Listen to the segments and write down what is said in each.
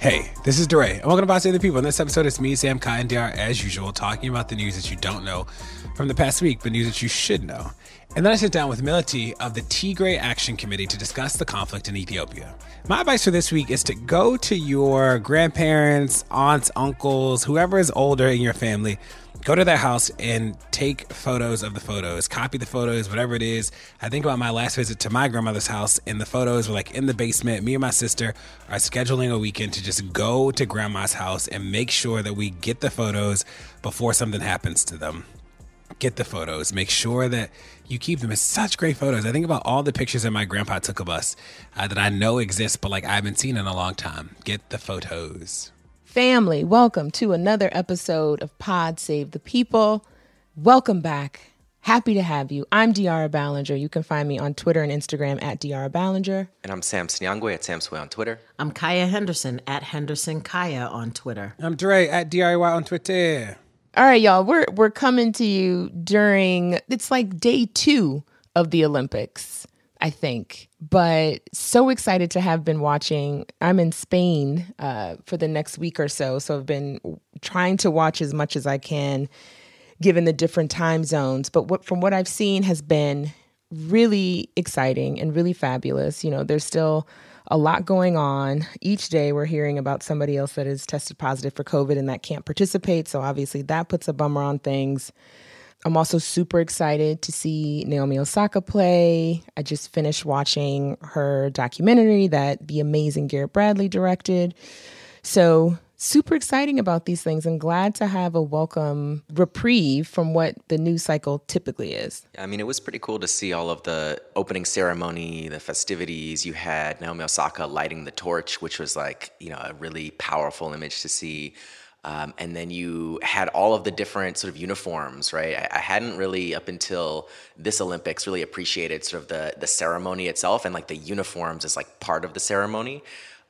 Hey, this is DeRay, and welcome to Save the People. In this episode, it's me, Sam Kai, and DR, as usual, talking about the news that you don't know from the past week, but news that you should know. And then I sit down with Mility of the Tigray Action Committee to discuss the conflict in Ethiopia. My advice for this week is to go to your grandparents, aunts, uncles, whoever is older in your family go to their house and take photos of the photos, copy the photos, whatever it is. I think about my last visit to my grandmother's house, and the photos were like in the basement. Me and my sister are scheduling a weekend to just go to grandma's house and make sure that we get the photos before something happens to them. Get the photos. Make sure that you keep them. It's such great photos. I think about all the pictures that my grandpa took of us uh, that I know exist, but like I haven't seen in a long time. Get the photos. Family, welcome to another episode of Pod Save the People. Welcome back. Happy to have you. I'm De'Ara Balenger. You can find me on Twitter and Instagram at De'Ara Balenger. And I'm Sam Sinyangwe at Sam Sway on Twitter. I'm Kaya Henderson at Henderson Kaya on Twitter. I'm Dre at DIY on Twitter. All right, y'all. We're we're coming to you during it's like day two of the Olympics. I think. But so excited to have been watching. I'm in Spain uh, for the next week or so. So I've been trying to watch as much as I can given the different time zones. But what, from what I've seen has been really exciting and really fabulous. You know, there's still a lot going on. Each day we're hearing about somebody else that is tested positive for COVID and that can't participate. So obviously that puts a bummer on things. I'm also super excited to see Naomi Osaka play. I just finished watching her documentary that the amazing Garrett Bradley directed. So, super exciting about these things and glad to have a welcome reprieve from what the news cycle typically is. I mean, it was pretty cool to see all of the opening ceremony, the festivities. You had Naomi Osaka lighting the torch, which was like, you know, a really powerful image to see. Um, and then you had all of the different sort of uniforms, right? I, I, hadn't really up until this Olympics really appreciated sort of the the ceremony itself and like the uniforms as like part of the ceremony.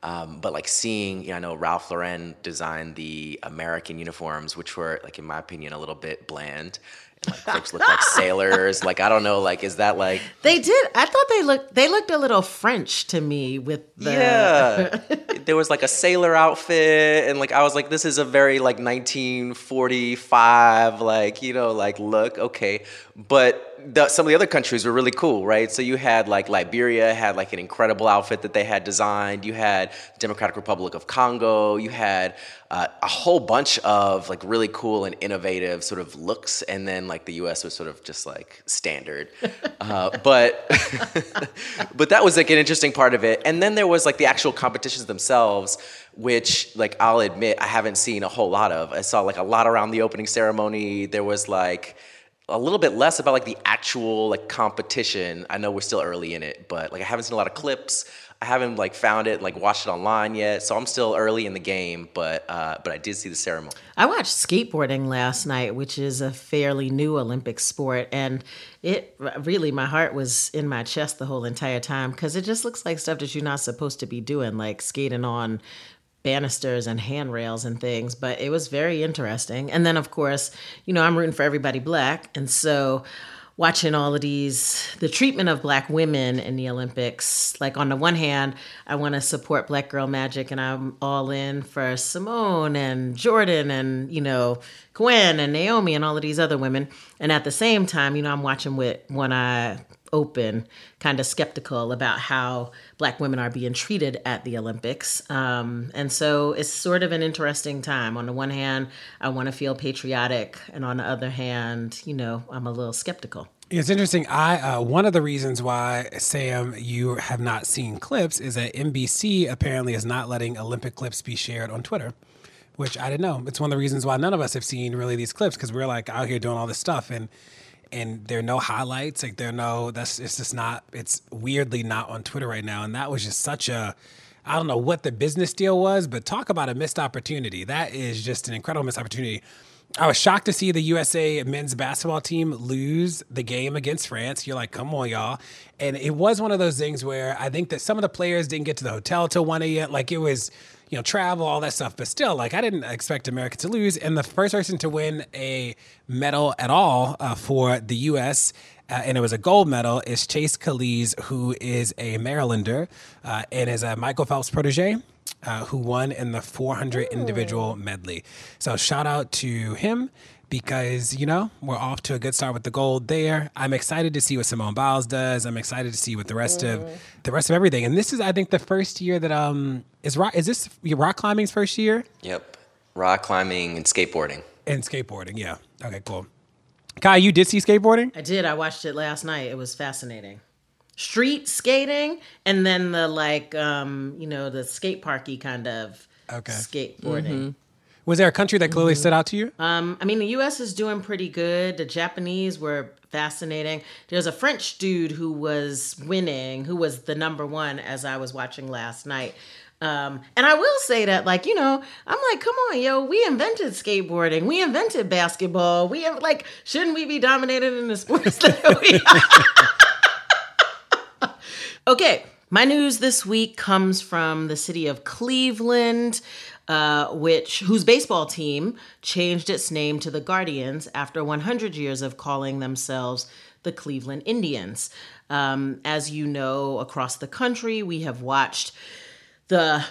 Um, but like seeing, you know, I know Ralph Lauren designed the American uniforms, which were like, in my opinion, a little bit bland and like folks look like sailors. Like I don't know, like is that like they did? I thought they looked they looked a little French to me with the yeah. there was like a sailor outfit, and like I was like, this is a very like 1945 like you know like look okay, but the, some of the other countries were really cool, right? So you had like Liberia had like an incredible outfit that they had designed. You had Democratic Republic of Congo. You had uh, a whole bunch of like really cool and innovative sort of looks, and then like the U.S. was sort of just like standard. Uh, but but that was like an interesting part of it. And then there was like the actual competitions themselves, which like I'll admit I haven't seen a whole lot of. I saw like a lot around the opening ceremony. There was like a little bit less about like the actual like competition. I know we're still early in it, but like I haven't seen a lot of clips. I haven't like found it like watched it online yet, so I'm still early in the game. But uh, but I did see the ceremony. I watched skateboarding last night, which is a fairly new Olympic sport, and it really my heart was in my chest the whole entire time because it just looks like stuff that you're not supposed to be doing, like skating on banisters and handrails and things, but it was very interesting. And then, of course, you know, I'm rooting for everybody black. And so, watching all of these, the treatment of black women in the Olympics, like on the one hand, I want to support Black Girl Magic and I'm all in for Simone and Jordan and, you know, Gwen and Naomi and all of these other women. And at the same time, you know, I'm watching with one eye open, kind of skeptical about how Black women are being treated at the Olympics. Um, and so it's sort of an interesting time. On the one hand, I want to feel patriotic, and on the other hand, you know, I'm a little skeptical. It's interesting. I uh, one of the reasons why Sam you have not seen clips is that NBC apparently is not letting Olympic clips be shared on Twitter, which I didn't know. It's one of the reasons why none of us have seen really these clips because we're like out here doing all this stuff and and there are no highlights. Like there are no that's it's just not it's weirdly not on Twitter right now. And that was just such a I don't know what the business deal was, but talk about a missed opportunity. That is just an incredible missed opportunity. I was shocked to see the USA men's basketball team lose the game against France. You're like, come on, y'all. And it was one of those things where I think that some of the players didn't get to the hotel till 1 a.m. Like it was, you know, travel, all that stuff. But still, like I didn't expect America to lose. And the first person to win a medal at all uh, for the U.S. Uh, and it was a gold medal, is Chase Kalisz, who is a Marylander uh, and is a Michael Phelps protege uh, who won in the 400 individual medley. So shout out to him because you know we're off to a good start with the gold there. I'm excited to see what Simone Biles does. I'm excited to see what the rest of the rest of everything. And this is, I think, the first year that um is rock. Is this rock climbing's first year? Yep. Rock climbing and skateboarding. And skateboarding, yeah. Okay, cool. Kaya, you did see skateboarding? I did. I watched it last night. It was fascinating. Street skating and then the like, um, you know, the skate parky kind of Okay. skateboarding. Was there a country that clearly stood out to you? Um, I mean, the U.S. is doing pretty good. The Japanese were fascinating. There's a French dude who was winning, who was the number one as I was watching last night. Um, and I will say that, like, you know, I'm like, come on, yo, we invented skateboarding, we invented basketball, we have, like, shouldn't we be dominated in the sports that we Okay, my news this week comes from the city of Cleveland, uh, which whose baseball team changed its name to the Guardians after 100 years of calling themselves the Cleveland Indians. Um, as you know, across the country, we have watched the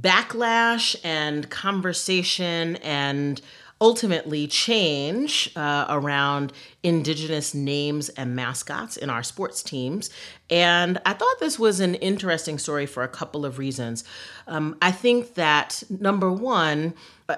backlash and conversation and ultimately change uh, around indigenous names and mascots in our sports teams. And I thought this was an interesting story for a couple of reasons. Um, I think that number one,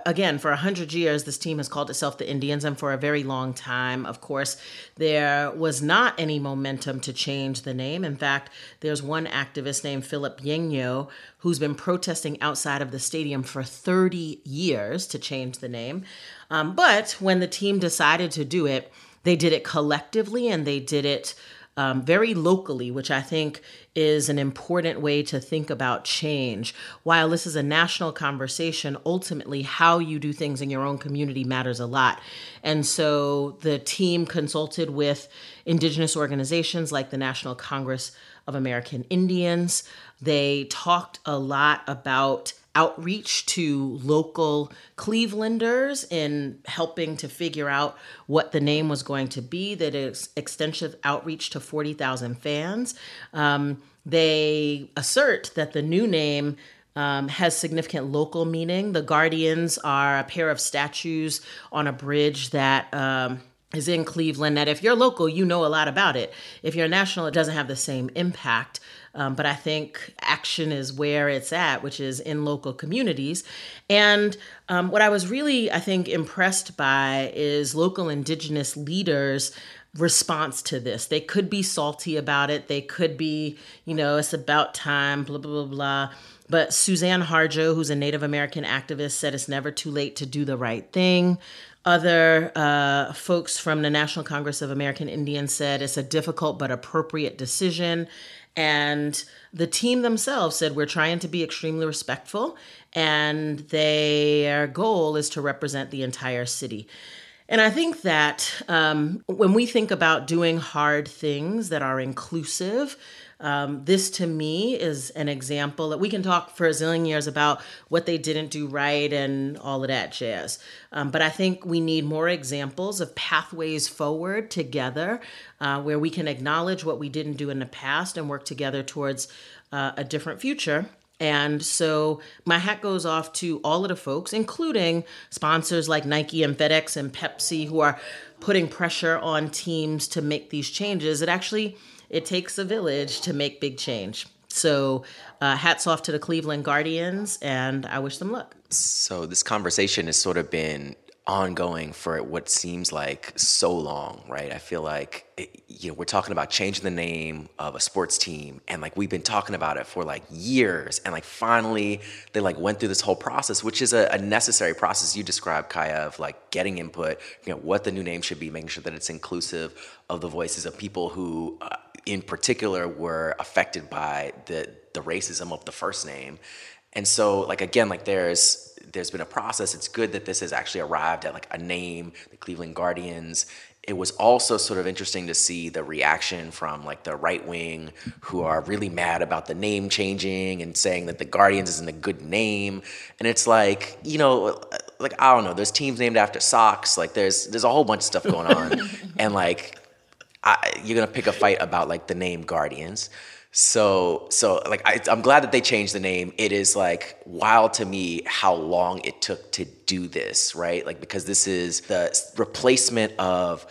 again, for 100 years, this team has called itself the Indians, and for a very long time, of course, there was not any momentum to change the name. In fact, there's one activist named Philip Yenyo who's been protesting outside of the stadium for 30 years to change the name. Um, but when the team decided to do it, they did it collectively and they did it um, very locally, which I think is an important way to think about change. While this is a national conversation, ultimately, how you do things in your own community matters a lot. And so the team consulted with indigenous organizations like the National Congress of American Indians. They talked a lot about outreach to local Clevelanders in helping to figure out what the name was going to be. That is extensive outreach to 40,000 fans. Um, they assert that the new name um, has significant local meaning. The Guardians are a pair of statues on a bridge that. Um, is in Cleveland that if you're local, you know a lot about it. If you're national, it doesn't have the same impact. Um, but I think action is where it's at, which is in local communities. And um, what I was really, I think, impressed by is local indigenous leaders response to this. They could be salty about it. They could be, you know, it's about time, blah, blah, blah, blah. But Suzanne Harjo, who's a Native American activist, said it's never too late to do the right thing. Other uh, folks from the National Congress of American Indians said it's a difficult but appropriate decision. And the team themselves said, We're trying to be extremely respectful, and their goal is to represent the entire city. And I think that um, when we think about doing hard things that are inclusive, um, this to me is an example that we can talk for a zillion years about what they didn't do right and all of that jazz. Um, but I think we need more examples of pathways forward together uh, where we can acknowledge what we didn't do in the past and work together towards uh, a different future. And so my hat goes off to all of the folks, including sponsors like Nike and FedEx and Pepsi, who are putting pressure on teams to make these changes. It actually it takes a village to make big change. So, uh, hats off to the Cleveland Guardians, and I wish them luck. So this conversation has sort of been ongoing for what seems like so long, right? I feel like it, you know we're talking about changing the name of a sports team, and like we've been talking about it for like years, and like finally they like went through this whole process, which is a, a necessary process you described, Kaya, of like getting input, you know, what the new name should be, making sure that it's inclusive of the voices of people who, uh, in particular, were affected by the the racism of the first name, and so like again, like there's there's been a process. It's good that this has actually arrived at like a name, the Cleveland Guardians. It was also sort of interesting to see the reaction from like the right wing who are really mad about the name changing and saying that the Guardians isn't a good name. And it's like, you know, like I don't know, there's teams named after socks. Like there's there's a whole bunch of stuff going on. and like I, you're gonna pick a fight about like the name Guardians. So, so like I, I'm glad that they changed the name. It is like wild to me how long it took to do this, right? Like because this is the replacement of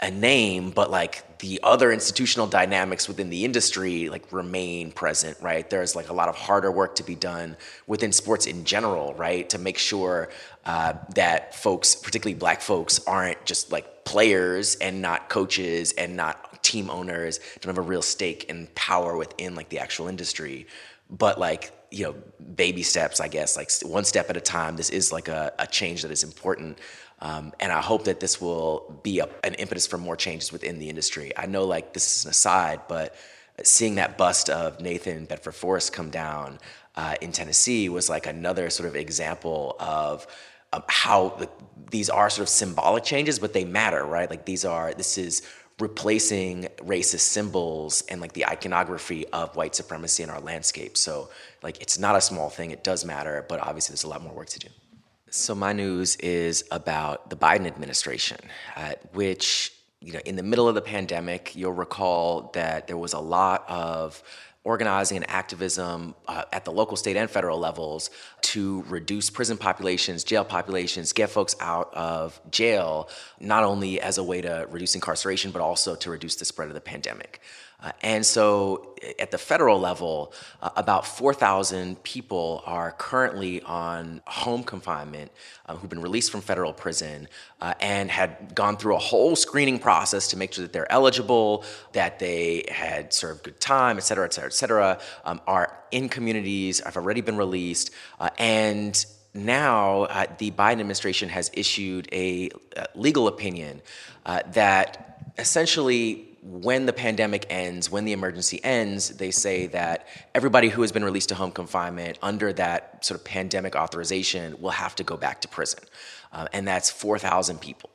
a name, but like the other institutional dynamics within the industry like remain present, right? There's like a lot of harder work to be done within sports in general, right? To make sure uh, that folks, particularly black folks, aren't just like players and not coaches and not team owners don't have a real stake and power within like the actual industry. But like you know baby steps i guess like one step at a time this is like a, a change that is important. Um, and i hope that this will be a, an impetus for more changes within the industry. I know like this is an aside but seeing that bust of nathan bedford forrest come down uh, in tennessee was like another sort of example of how the, these are sort of symbolic changes but they matter right like these are this is replacing racist symbols and like the iconography of white supremacy in our landscape. So like it's not a small thing, it does matter, but obviously there's a lot more work to do. So my news is about the Biden administration, uh, which you know in the middle of the pandemic, you'll recall that there was a lot of organizing and activism uh, at the local, state, and federal levels to reduce prison populations, jail populations, get folks out of jail, not only as a way to reduce incarceration, but also to reduce the spread of the pandemic. Uh, and so at the federal level, uh, about 4,000 people are currently on home confinement uh, who've been released from federal prison uh, and had gone through a whole screening process to make sure that they're eligible, that they had served good time, et cetera, et cetera, et cetera, um, are in communities, have already been released, uh, and now uh, the Biden administration has issued a legal opinion that essentially when the pandemic ends, when the emergency ends, they say that everybody who has been released to home confinement under that sort of pandemic authorization will have to go back to prison. Uh, and that's 4,000 people.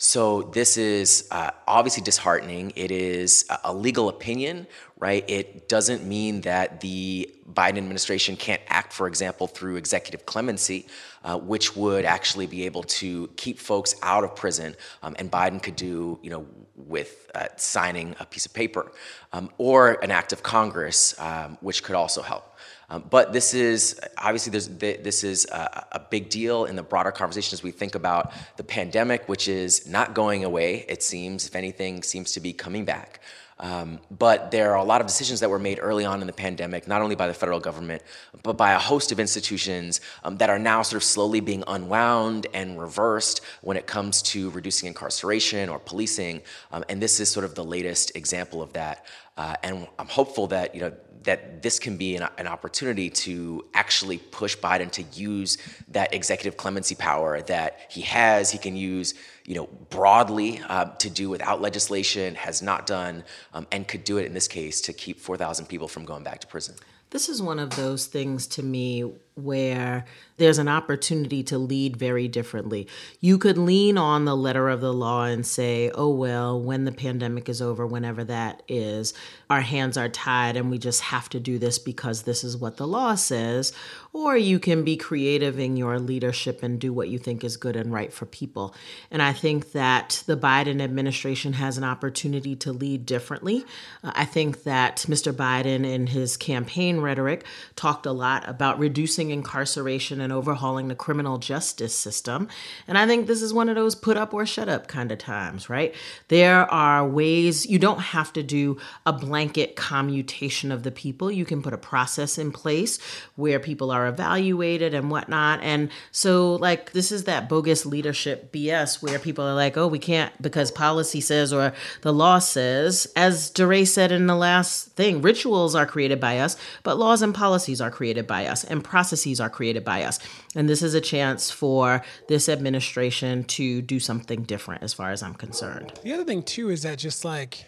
So this is uh, obviously disheartening. It is a legal opinion, right? It doesn't mean that the Biden administration can't act, for example, through executive clemency, uh, which would actually be able to keep folks out of prison. Um, and Biden could do, you know, with uh, signing a piece of paper, um, or an act of Congress, um, which could also help. Um, but this is obviously this is a, a, big deal in the broader conversation as we think about the pandemic, which is not going away. It seems, if anything, seems to be coming back. Um, but there are a lot of decisions that were made early on in the pandemic, not only by the federal government, but by a host of institutions um, that are now sort of slowly being unwound and reversed when it comes to reducing incarceration or policing. Um, and this is sort of the latest example of that. Uh, and I'm hopeful that you know that this can be an, an, opportunity to actually push Biden to use that executive clemency power that he has. He can use, you know, broadly uh, to do without legislation, has not done, um, and could do it in this case to keep 4,000 people from going back to prison. This is one of those things to me where there's an opportunity to lead very differently. You could lean on the letter of the law and say, oh, well, when the pandemic is over, whenever that is, our hands are tied and we just have to do this because this is what the law says. Or you can be creative in your leadership and do what you think is good and right for people. And I think that the Biden administration has an opportunity to lead differently. Uh, I think that Mr. Biden in his campaign rhetoric talked a lot about reducing incarceration and overhauling the criminal justice system. And I think this is one of those put up or shut up kind of times, right? There are ways you don't have to do a blanket commutation of the people. You can put a process in place where people are evaluated and whatnot. And so, like, this is that bogus leadership BS where people are like, oh, we can't because policy says or the law says. As DeRay said in the last thing, rituals are created by us, but laws and policies are created by us, and processes are created by us. And this is a chance for this administration to do something different as far as I'm concerned. The other thing, too, is that just like,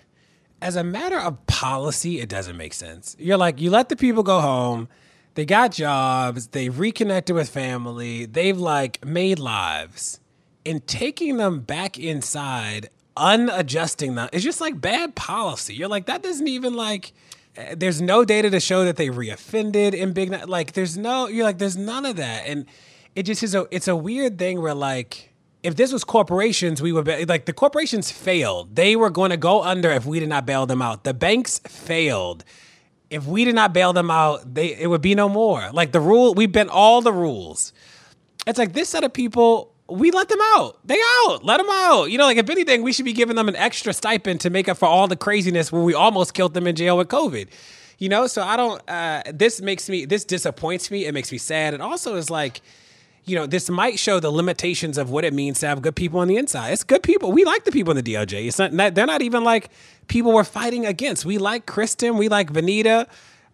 as a matter of policy, it doesn't make sense. You're like, you let the people go home, they got jobs, they've reconnected with family, they've like made lives. And taking them back inside, unadjusting them, is just like bad policy. You're like, that doesn't even like, Eh, there's no data to show that they reoffended in big, like, there's no, you're like, there's none of that. And it just is a, it's a weird thing where like, if this was corporations, we would be, like the corporations failed. They were going to go under if we did not bail them out. The banks failed. If we did not bail them out, they it would be no more. Like the rule, we bent all the rules. It's like this set of people, we let them out. They out. Let them out. You know, like if anything, we should be giving them an extra stipend to make up for all the craziness where we almost killed them in jail with COVID. You know, so I don't. Uh, this makes me. This disappoints me. It makes me sad. And also is like you know, this might show the limitations of what it means to have good people on the inside. It's good people. We like the people in the DOJ. It's not, they're not even like people we're fighting against. We like Kristen. We like Vanita.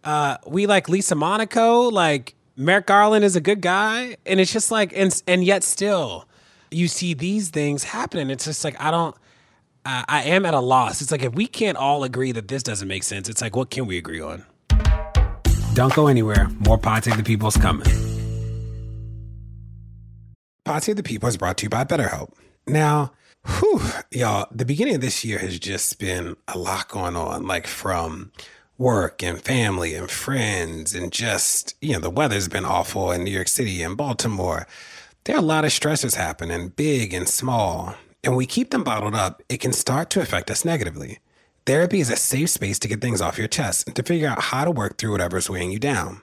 Uh, we like Lisa Monaco. Like Merrick Garland is a good guy, and it's just like, and and yet still, you see these things happening. It's just like I don't. Uh, I am at a loss. It's like if we can't all agree that this doesn't make sense, it's like what can we agree on? Don't go anywhere. More Pod Save the People's coming. Pod Save the People is brought to you by BetterHelp. Now, whew, y'all, the beginning of this year has just been a lot going on, like from work and family and friends, and just, you know, the weather's been awful in New York City and Baltimore. There are a lot of stressors happening, big and small. And we keep them bottled up, it can start to affect us negatively. Therapy is a safe space to get things off your chest and to figure out how to work through whatever's weighing you down.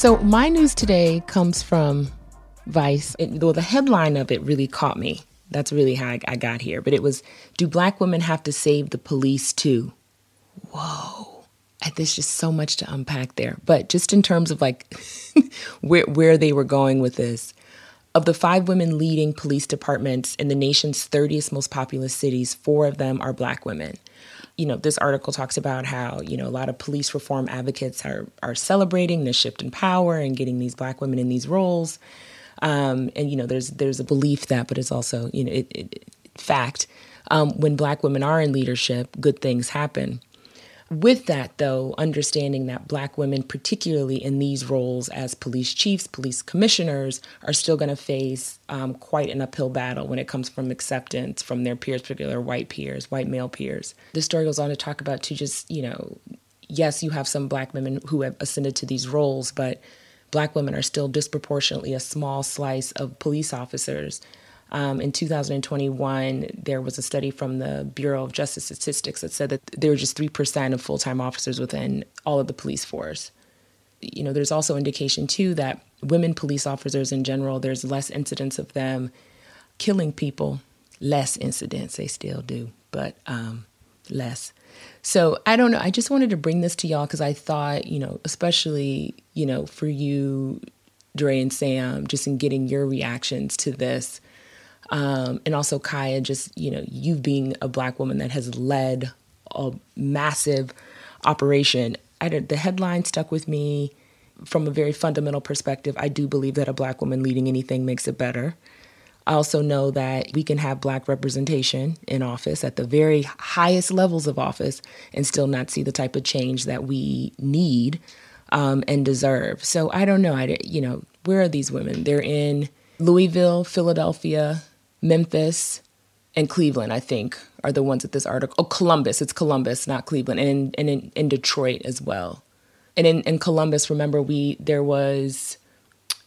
So my news today comes from Vice. It, well, the headline of it really caught me. That's really how I, I got here. But it was, "Do black women have to save the police too?" Whoa, there's just so much to unpack there. But just in terms of like where where they were going with this, of the five women leading police departments in the nation's 30th most populous cities, four of them are black women you know, this article talks about how, you know, a lot of police reform advocates are, are celebrating the shift in power and getting these black women in these roles. Um, and you know, there's there's a belief that, but it's also you know, it, it, fact. Um, when Black women are in leadership, good things happen. With that, though, understanding that Black women, particularly in these roles as police chiefs, police commissioners, are still going to face um, quite an uphill battle when it comes from acceptance from their peers, particularly white peers, white male peers. The story goes on to talk about to just you know, yes, you have some Black women who have ascended to these roles, but Black women are still disproportionately a small slice of police officers um, in 2021, there was a study from the Bureau of Justice Statistics that said that there were just 3% of full time officers within all of the police force. You know, there's also indication, too, that women police officers in general, there's less incidents of them killing people, less incidents, they still do, but um, less. So I don't know. I just wanted to bring this to y'all because I thought, you know, especially, you know, for you, Dre and Sam, just in getting your reactions to this um, and also Kaya, just you know, you being a black woman that has led a massive operation. I did, the headline stuck with me from a very fundamental perspective. I do believe that a black woman leading anything makes it better. I also know that we can have black representation in office at the very highest levels of office and still not see the type of change that we need um, and deserve. So I don't know. I, you know, where are these women? They're in Louisville, Philadelphia, Memphis, and Cleveland, I think, are the ones at this article. Oh, Columbus. It's Columbus, not Cleveland, and in, and in, in Detroit as well. And in, in Columbus, remember we there was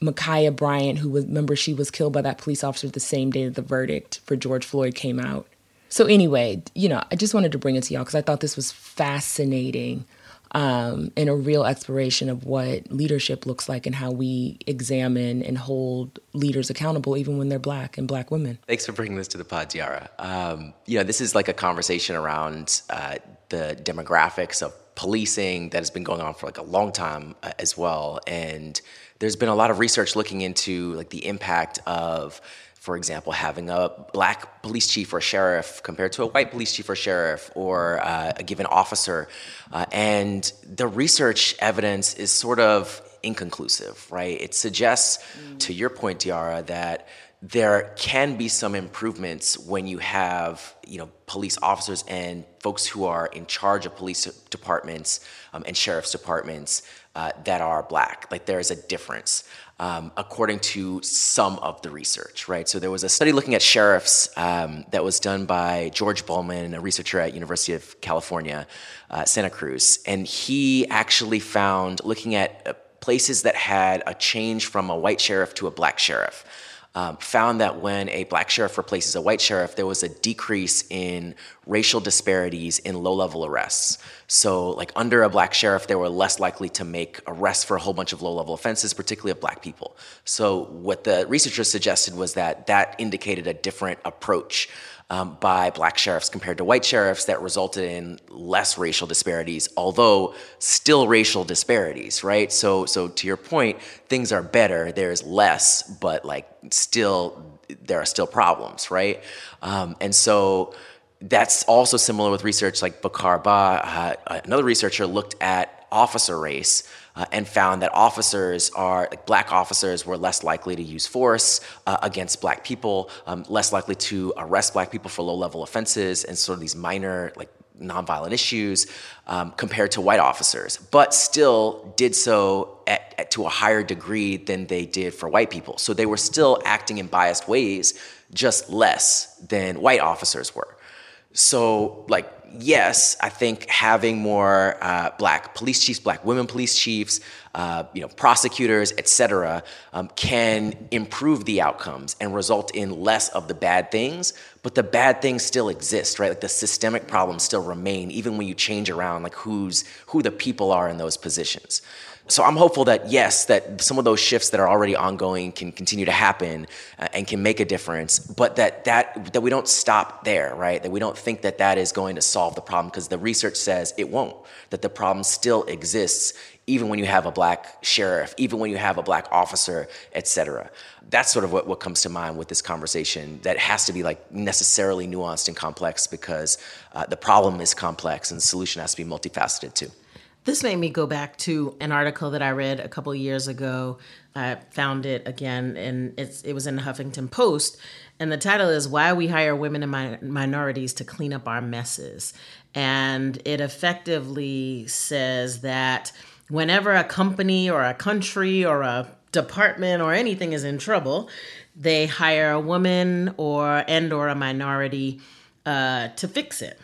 Ma'Khia Bryant, who was remember she was killed by that police officer the same day that the verdict for George Floyd came out. So anyway, you know, I just wanted to bring it to y'all because I thought this was fascinating um, and a real exploration of what leadership looks like and how we examine and hold leaders accountable, even when they're black and black women. Thanks for bringing this to the pod, Tiara. Um, you know, this is like a conversation around uh, the demographics of policing that has been going on for like a long time uh, as well, and there's been a lot of research looking into like the impact of for example, having a black police chief or sheriff compared to a white police chief or sheriff or uh, a given officer. Uh, and the research evidence is sort of inconclusive, right? It suggests, mm. to your point, De'Ara, that there can be some improvements when you have you know police officers and folks who are in charge of police departments um, and sheriff's departments uh, that are black like there is a difference um, according to some of the research, right? So there was a study looking at sheriffs um, that was done by George Bowman, a researcher at University of California, uh, Santa Cruz, and he actually found looking at uh, places that had a change from a white sheriff to a black sheriff um, found that when a black sheriff replaces a white sheriff, there was a decrease in racial disparities in low level arrests. So, like under a black sheriff, they were less likely to make arrests for a whole bunch of low level offenses, particularly of black people. So, what the researchers suggested was that that indicated a different approach um, by black sheriffs compared to white sheriffs that resulted in less racial disparities, although still racial disparities, right? So, so to your point, things are better. There's less, but like still, there are still problems, right? Um, and so that's also similar with research like Bocar Ba, uh, another researcher looked at officer race uh, and found that officers are like black officers were less likely to use force uh, against black people, um, less likely to arrest black people for low level offenses and sort of these minor like nonviolent issues um, compared to white officers, but still did so at, at, to a higher degree than they did for white people. So they were still acting in biased ways, just less than white officers were. So, like, yes, I think having more uh, black police chiefs, black women police chiefs, uh, you know, prosecutors, et cetera, um, can improve the outcomes and result in less of the bad things. But the bad things still exist, right? Like the systemic problems still remain, even when you change around like who's who the people are in those positions. So I'm hopeful that yes, that some of those shifts that are already ongoing can continue to happen uh, and can make a difference, but that that that we don't stop there, right? That we don't think that that is going to solve the problem because the research says it won't. That the problem still exists even when you have a black sheriff, even when you have a black officer, et cetera. That's sort of what, what comes to mind with this conversation that has to be like necessarily nuanced and complex because uh, the problem is complex and the solution has to be multifaceted too. This made me go back to an article that I read a couple years ago. I found it again, and it's it was in the Huffington Post, and the title is "Why We Hire Women and Mi- Minorities to Clean Up Our Messes," and it effectively says that whenever a company or a country or a department or anything is in trouble, they hire a woman or and or a minority uh, to fix it.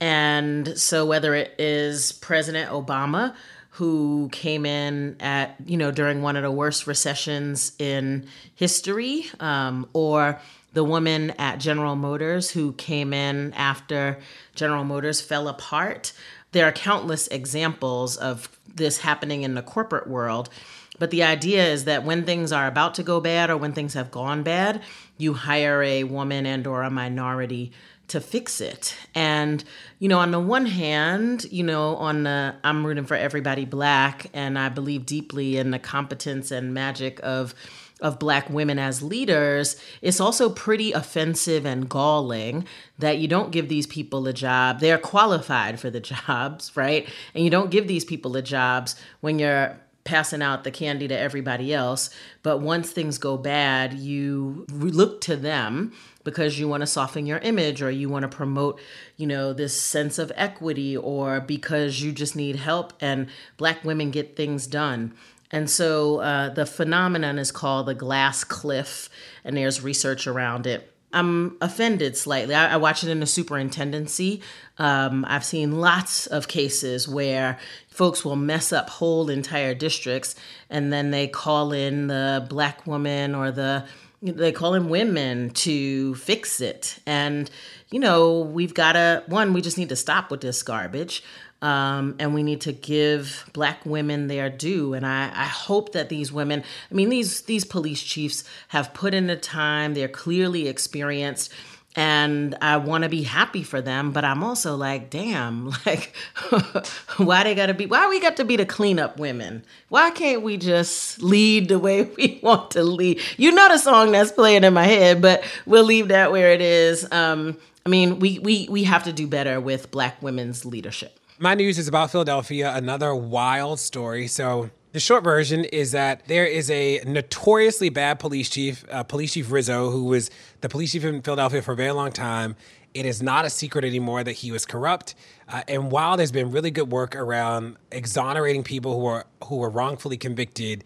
And so whether it is President Obama who came in at, you know, during one of the worst recessions in history, um, or the woman at General Motors who came in after General Motors fell apart. There are countless examples of this happening in the corporate world. But the idea is that when things are about to go bad or when things have gone bad, you hire a woman and or a minority to fix it. And, you know, on the one hand, you know, on the I'm rooting for everybody black and I believe deeply in the competence and magic of of black women as leaders, it's also pretty offensive and galling that you don't give these people a job. They're qualified for the jobs, right? And you don't give these people the jobs when you're passing out the candy to everybody else. But once things go bad, you look to them because you want to soften your image or you want to promote, you know, this sense of equity or because you just need help and black women get things done. And so uh, the phenomenon is called the glass cliff, and there's research around it. I'm offended slightly. I, I watch it in the superintendency. Um, I've seen lots of cases where folks will mess up whole entire districts, and then they call in the black woman or the they call in women to fix it. And you know, we've got to one. We just need to stop with this garbage. Um, and we need to give black women their due. And I, I hope that these women, I mean, these these police chiefs have put in the time. They're clearly experienced and I want to be happy for them, but I'm also like, damn, like, why they gotta be? Why we got to be the cleanup women? Why can't we just lead the way we want to lead? You know the song that's playing in my head, but we'll leave that where it is. Um, I mean, we we we have to do better with Black women's leadership. My news is about Philadelphia, another wild story. So, the short version is that there is a notoriously bad police chief, uh, Police Chief Rizzo, who was the police chief in Philadelphia for a very long time. It is not a secret anymore that he was corrupt. Uh, and while there's been really good work around exonerating people who are who were wrongfully convicted,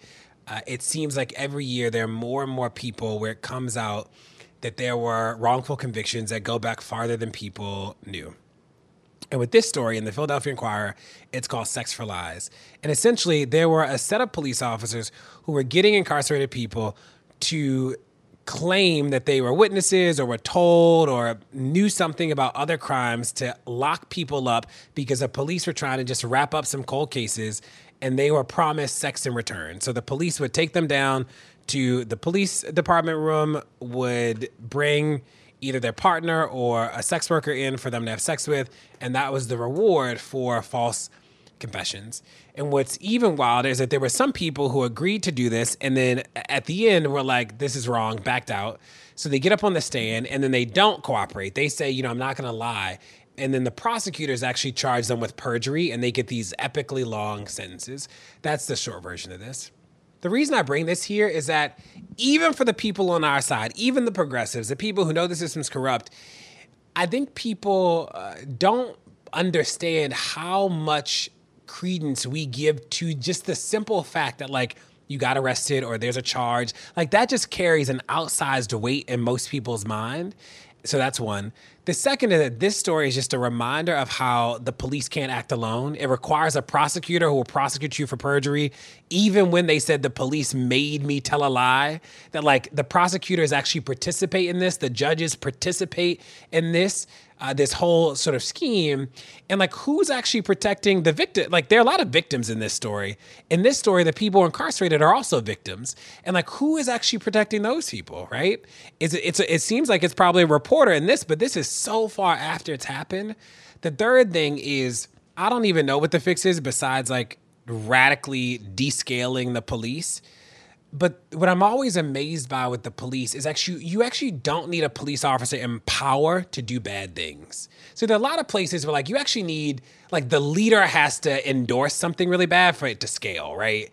uh, it seems like every year there are more and more people where it comes out that there were wrongful convictions that go back farther than people knew. And with this story in the Philadelphia Inquirer, it's called Sex for Lies. And essentially, there were a set of police officers who were getting incarcerated people to claim that they were witnesses or were told or knew something about other crimes to lock people up because the police were trying to just wrap up some cold cases and they were promised sex in return. So the police would take them down to the police department room, would bring either their partner or a sex worker in for them to have sex with, and that was the reward for false confessions. And what's even wilder is that there were some people who agreed to do this, and then at the end were like, "This is wrong," backed out. So they get up on the stand, and then they don't cooperate. They say, "You know, I'm not going to lie." And then the prosecutors actually charge them with perjury, and they get these epically long sentences. That's the short version of this. The reason I bring this here is that even for the people on our side, even the progressives, the people who know the system's corrupt, I think people uh, don't understand how much credence we give to just the simple fact that, like, you got arrested or there's a charge. Like, that just carries an outsized weight in most people's mind. So that's one. The second is that this story is just a reminder of how the police can't act alone. It requires a prosecutor who will prosecute you for perjury, even when they said the police made me tell a lie. That, like, the prosecutors actually participate in this, the judges participate in this uh, this whole sort of scheme. And like who's actually protecting the victim? Like there are a lot of victims in this story. In this story the people incarcerated are also victims. And like who is actually protecting those people right? It's it's it seems like it's probably a reporter in this but this is so far after it's happened. The third thing is i don't even know what the fix is besides like radically descaling the police But what I'm always amazed by with the police is actually you actually don't need a police officer in power to do bad things. So there are a lot of places where like you actually need like the leader has to endorse something really bad for it to scale, right?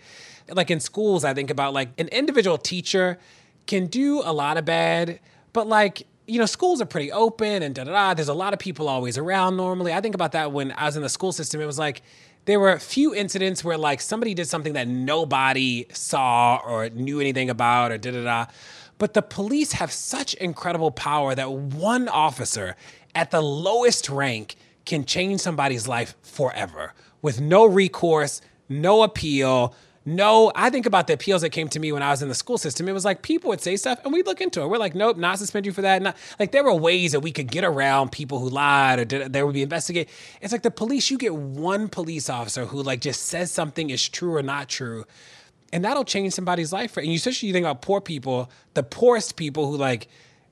Like in schools, I think about like an individual teacher can do a lot of bad, but like you know, schools are pretty open and da da da. There's a lot of people always around normally. I think about that when I was in the school system. It was like there were a few incidents where like somebody did something that nobody saw or knew anything about or da da da. But the police have such incredible power that one officer at the lowest rank can change somebody's life forever with no recourse, no appeal, no, I think about the appeals that came to me when I was in the school system. It was like people would say stuff and we'd look into it. We're like, nope, not suspend you for that. Not like there were ways that we could get around people who lied or did, there would be investigate. It's like the police, you get one police officer who like just says something is true or not true. And that'll change somebody's life. And you especially you think about poor people, the poorest people who like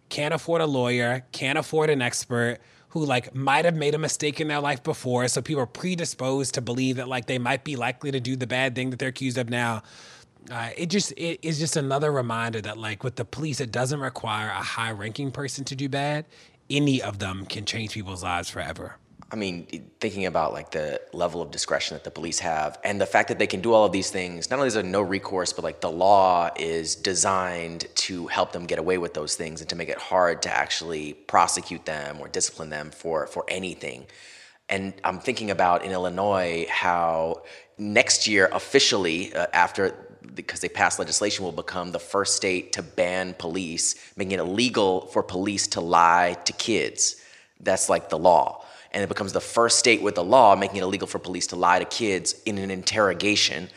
can't afford a lawyer, can't afford an expert, who like might have made a mistake in their life before. So people are predisposed to believe that like they might be likely to do the bad thing that they're accused of now. Uh, it just it is just another reminder that like with the police it doesn't require a high ranking person to do bad. Any of them can change people's lives forever I mean, thinking about like the level of discretion that the police have and the fact that they can do all of these things, not only is there no recourse, but like the law is designed to help them get away with those things and to make it hard to actually prosecute them or discipline them for, for anything. And I'm thinking about in Illinois how next year, officially, uh, after because they passed legislation, will become the first state to ban police, making it illegal for police to lie to kids. That's like the law and it becomes the first state with the law making it illegal for police to lie to kids in an interrogation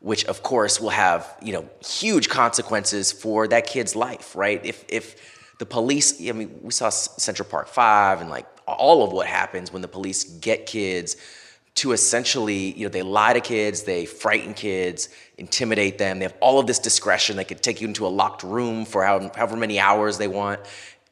which of course will have you know huge consequences for that kid's life right? If if the police i mean we saw central park 5 and like all of what happens when the police get kids to essentially you know they lie to kids they frighten kids intimidate them. They have all of this discretion. They could take you into a locked room for however many hours they want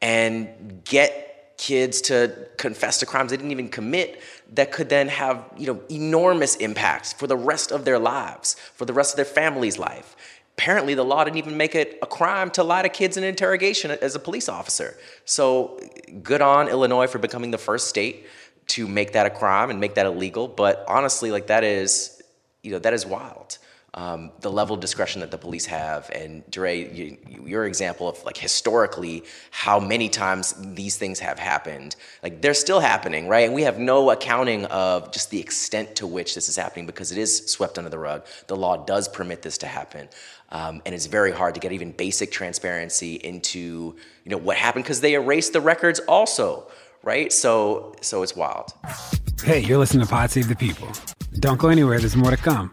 and get kids to confess to crimes they didn't even commit that could then have you know enormous impacts for the rest of their lives for the rest of their family's life. Apparently the law didn't even make it a crime to lie to kids in interrogation as a police officer. So good on illinois for becoming the first state to make that a crime and make that illegal but honestly like that is you know that is wild um, the level of discretion that the police have. And Dre, you, your example of like historically how many times these things have happened. Like they're still happening, right? And we have no accounting of just the extent to which this is happening because it is swept under the rug. The law does permit this to happen. Um, and it's very hard to get even basic transparency into you know what happened because they erased the records also, right? So so it's wild. Hey, you're listening to Pod Save the People. Don't go anywhere. There's more to come.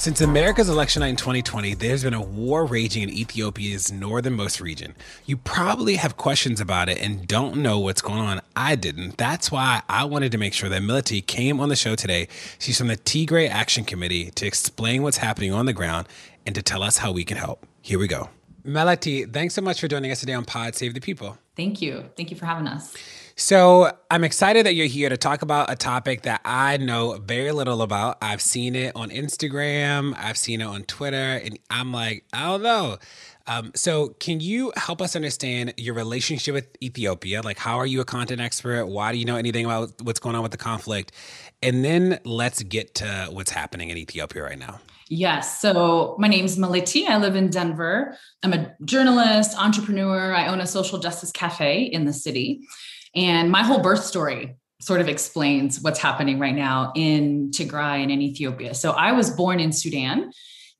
Since America's election night in 2020, there's been a war raging in Ethiopia's northernmost region. You probably have questions about it and don't know what's going on. I didn't. That's why I wanted to make sure that Melody came on the show today. She's from the Tigray Action Committee to explain what's happening on the ground and to tell us how we can help. Here we go. Melati, thanks so much for joining us today on Pod Save the People. Thank you. Thank you for having us. So, I'm excited that you're here to talk about a topic that I know very little about. I've seen it on Instagram, I've seen it on Twitter, and I'm like, I don't know. Um, so, can you help us understand your relationship with Ethiopia? Like, how are you a content expert? Why do you know anything about what's going on with the conflict? And then let's get to what's happening in Ethiopia right now. Yes. So my name's Meliti. I live in Denver. I'm a journalist, entrepreneur. I own a social justice cafe in the city. And my whole birth story sort of explains what's happening right now in Tigray and in Ethiopia. So I was born in Sudan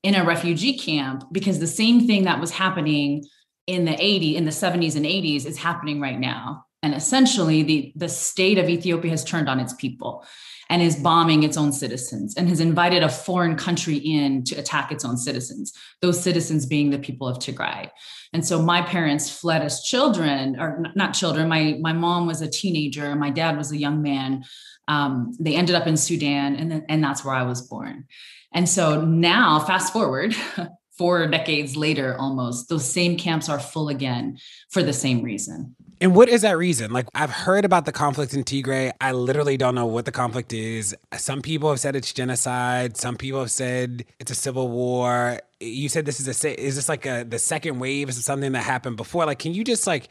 in a refugee camp because the same thing that was happening in the 80s in the 70s and 80s is happening right now. And essentially the the state of Ethiopia has turned on its people and is bombing its own citizens and has invited a foreign country in to attack its own citizens, those citizens being the people of Tigray. And so my parents fled as children, or not children. My, my mom was a teenager, my dad was a young man. Um, they ended up in Sudan, and, then, and that's where I was born. And so now, fast forward, four decades later almost, those same camps are full again for the same reason. And what is that reason? Like, I've heard about the conflict in Tigray. I literally don't know what the conflict is. Some people have said it's genocide. Some people have said it's a civil war. You said this is a is this like a the second wave? Is something that happened before? Like, can you just like